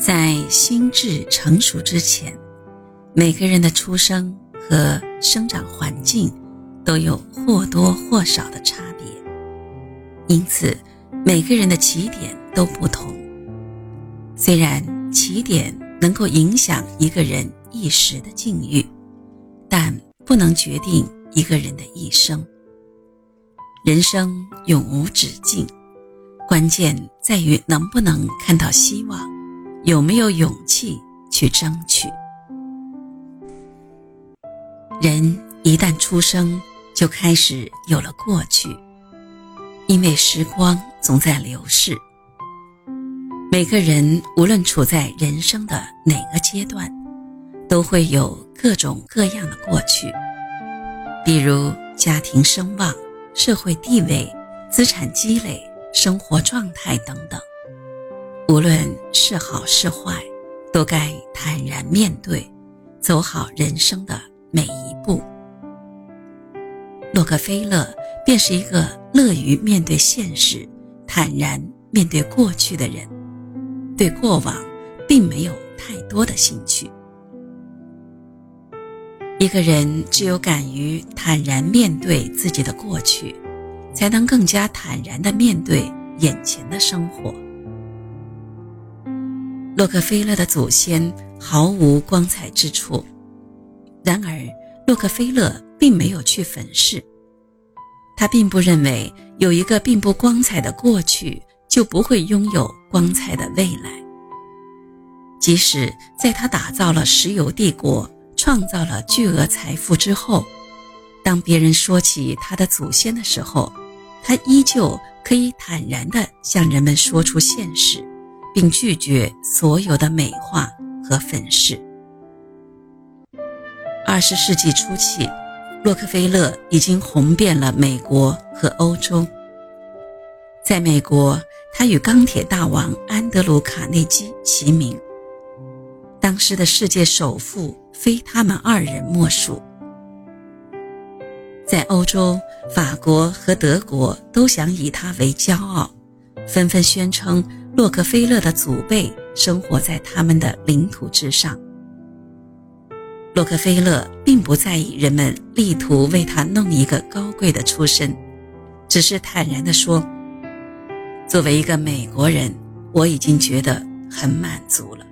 在心智成熟之前，每个人的出生和生长环境都有或多或少的差别，因此每个人的起点都不同。虽然起点能够影响一个人一时的境遇，但不能决定一个人的一生。人生永无止境，关键在于能不能看到希望，有没有勇气去争取。人一旦出生，就开始有了过去，因为时光总在流逝。每个人无论处在人生的哪个阶段，都会有各种各样的过去，比如家庭声望。社会地位、资产积累、生活状态等等，无论是好是坏，都该坦然面对，走好人生的每一步。洛克菲勒便是一个乐于面对现实、坦然面对过去的人，对过往并没有太多的兴趣。一个人只有敢于坦然面对自己的过去，才能更加坦然地面对眼前的生活。洛克菲勒的祖先毫无光彩之处，然而洛克菲勒并没有去粉饰。他并不认为有一个并不光彩的过去就不会拥有光彩的未来。即使在他打造了石油帝国。创造了巨额财富之后，当别人说起他的祖先的时候，他依旧可以坦然地向人们说出现实，并拒绝所有的美化和粉饰。二十世纪初期，洛克菲勒已经红遍了美国和欧洲。在美国，他与钢铁大王安德鲁·卡内基齐名。当时的世界首富非他们二人莫属。在欧洲，法国和德国都想以他为骄傲，纷纷宣称洛克菲勒的祖辈生活在他们的领土之上。洛克菲勒并不在意人们力图为他弄一个高贵的出身，只是坦然地说：“作为一个美国人，我已经觉得很满足了。”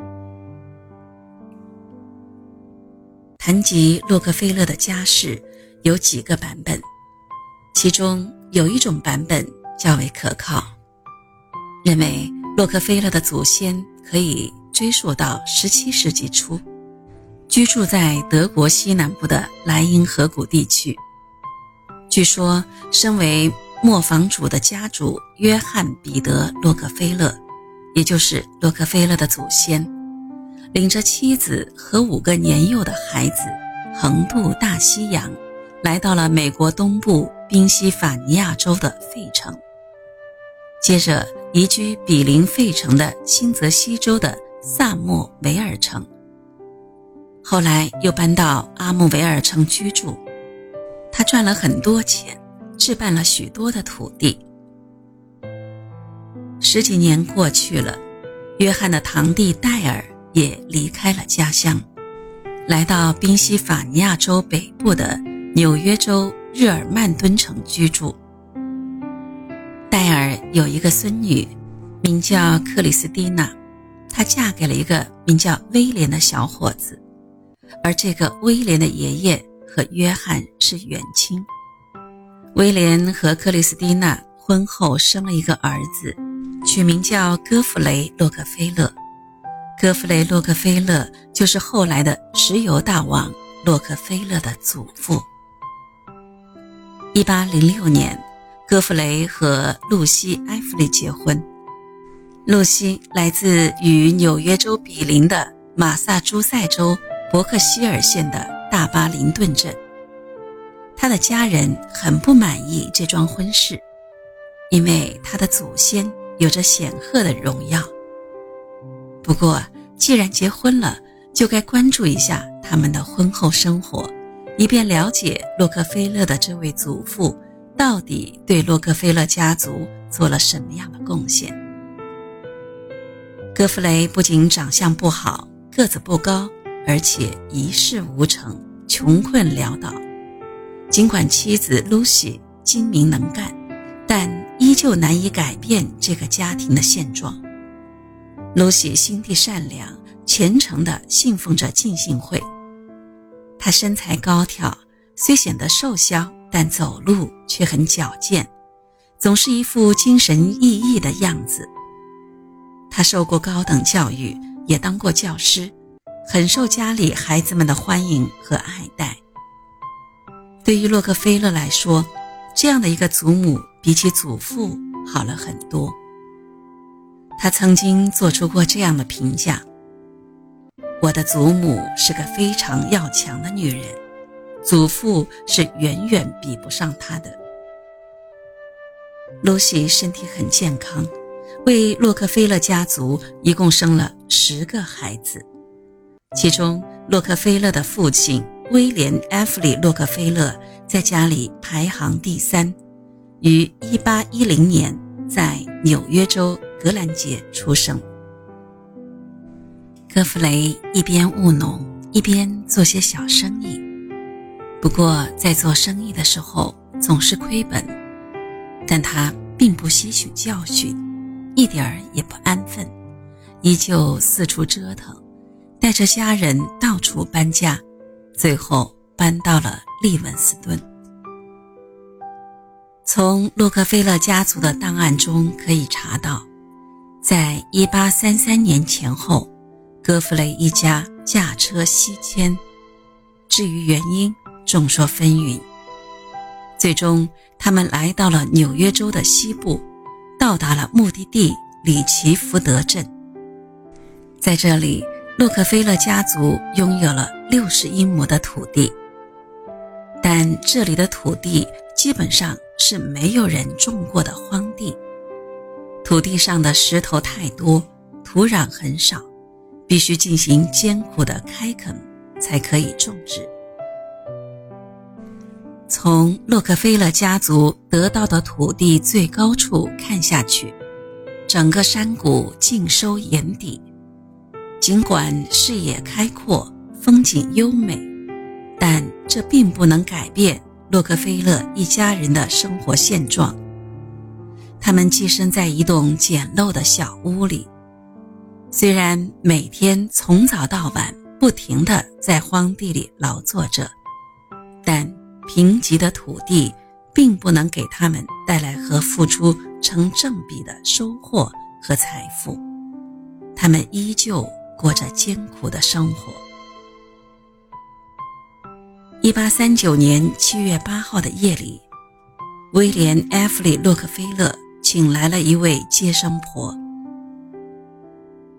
谈及洛克菲勒的家世，有几个版本，其中有一种版本较为可靠，认为洛克菲勒的祖先可以追溯到17世纪初，居住在德国西南部的莱茵河谷地区。据说，身为磨坊主的家主约翰·彼得·洛克菲勒，也就是洛克菲勒的祖先。领着妻子和五个年幼的孩子，横渡大西洋，来到了美国东部宾夕法尼亚州的费城。接着移居比邻费城的新泽西州的萨默维尔城。后来又搬到阿姆维尔城居住。他赚了很多钱，置办了许多的土地。十几年过去了，约翰的堂弟戴尔。也离开了家乡，来到宾夕法尼亚州北部的纽约州日耳曼敦城居住。戴尔有一个孙女，名叫克里斯蒂娜，她嫁给了一个名叫威廉的小伙子，而这个威廉的爷爷和约翰是远亲。威廉和克里斯蒂娜婚后生了一个儿子，取名叫戈弗雷·洛克菲勒。戈弗雷·洛克菲勒就是后来的石油大王洛克菲勒的祖父。1806年，戈弗雷和露西·埃弗里结婚。露西来自与纽约州比邻的马萨诸塞州伯克希尔县的大巴林顿镇。他的家人很不满意这桩婚事，因为他的祖先有着显赫的荣耀。不过，既然结婚了，就该关注一下他们的婚后生活，以便了解洛克菲勒的这位祖父到底对洛克菲勒家族做了什么样的贡献。戈弗雷不仅长相不好，个子不高，而且一事无成，穷困潦倒。尽管妻子露西精明能干，但依旧难以改变这个家庭的现状。露西心地善良，虔诚地信奉着浸信会。她身材高挑，虽显得瘦削，但走路却很矫健，总是一副精神奕奕的样子。她受过高等教育，也当过教师，很受家里孩子们的欢迎和爱戴。对于洛克菲勒来说，这样的一个祖母比起祖父好了很多。他曾经做出过这样的评价：“我的祖母是个非常要强的女人，祖父是远远比不上他的。”露西身体很健康，为洛克菲勒家族一共生了十个孩子，其中洛克菲勒的父亲威廉·埃弗里·洛克菲勒在家里排行第三，于1810年在纽约州。格兰杰出生。戈弗雷一边务农，一边做些小生意。不过，在做生意的时候总是亏本，但他并不吸取教训，一点儿也不安分，依旧四处折腾，带着家人到处搬家，最后搬到了利文斯顿。从洛克菲勒家族的档案中可以查到。在一八三三年前后，戈弗雷一家驾车西迁。至于原因，众说纷纭。最终，他们来到了纽约州的西部，到达了目的地里奇福德镇。在这里，洛克菲勒家族拥有了六十英亩的土地，但这里的土地基本上是没有人种过的荒地。土地上的石头太多，土壤很少，必须进行艰苦的开垦才可以种植。从洛克菲勒家族得到的土地最高处看下去，整个山谷尽收眼底。尽管视野开阔，风景优美，但这并不能改变洛克菲勒一家人的生活现状。他们寄生在一栋简陋的小屋里，虽然每天从早到晚不停地在荒地里劳作着，贫瘠的土地并不能给他们带来和付出成正比的收获和财富。他们依旧过着艰苦的生活。一八三九年七月八号的夜里，威廉·埃弗里·洛克菲勒。请来了一位接生婆，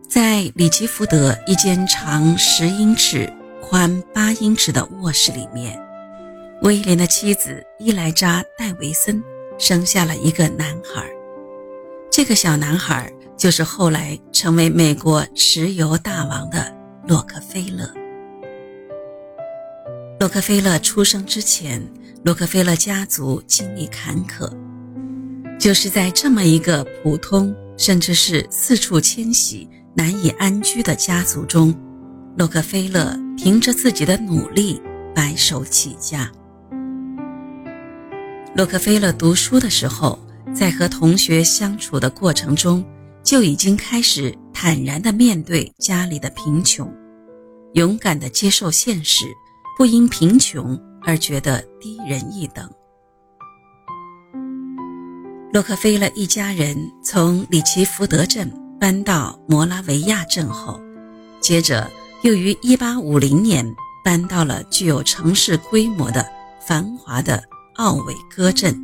在里奇福德一间长十英尺、宽八英尺的卧室里面，威廉的妻子伊莱扎·戴维森生下了一个男孩。这个小男孩就是后来成为美国石油大王的洛克菲勒。洛克菲勒出生之前，洛克菲勒家族经历坎坷。就是在这么一个普通，甚至是四处迁徙、难以安居的家族中，洛克菲勒凭着自己的努力白手起家。洛克菲勒读书的时候，在和同学相处的过程中，就已经开始坦然地面对家里的贫穷，勇敢地接受现实，不因贫穷而觉得低人一等。洛克菲勒一家人从里奇福德镇搬到摩拉维亚镇后，接着又于1850年搬到了具有城市规模的繁华的奥韦戈镇。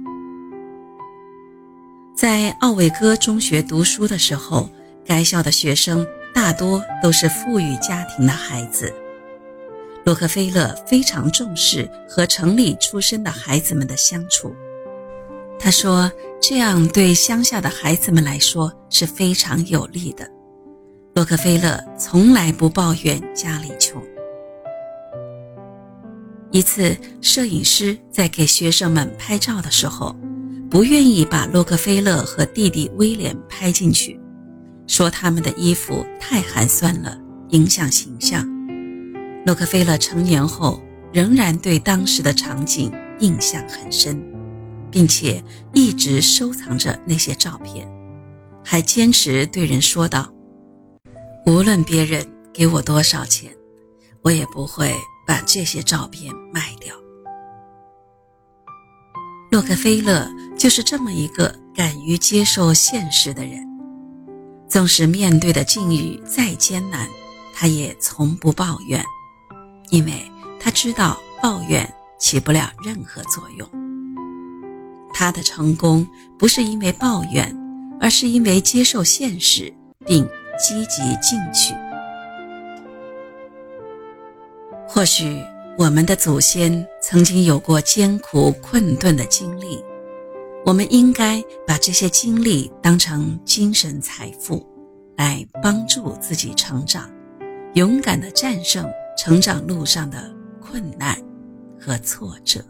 在奥韦戈中学读书的时候，该校的学生大多都是富裕家庭的孩子。洛克菲勒非常重视和城里出身的孩子们的相处。他说：“这样对乡下的孩子们来说是非常有利的。”洛克菲勒从来不抱怨家里穷。一次，摄影师在给学生们拍照的时候，不愿意把洛克菲勒和弟弟威廉拍进去，说他们的衣服太寒酸了，影响形象。洛克菲勒成年后仍然对当时的场景印象很深，并且一直收藏着那些照片，还坚持对人说道：“无论别人给我多少钱，我也不会把这些照片卖掉。”洛克菲勒就是这么一个敢于接受现实的人，纵使面对的境遇再艰难，他也从不抱怨，因为他知道抱怨起不了任何作用。他的成功不是因为抱怨，而是因为接受现实并积极进取。或许。我们的祖先曾经有过艰苦困顿的经历，我们应该把这些经历当成精神财富，来帮助自己成长，勇敢地战胜成长路上的困难和挫折。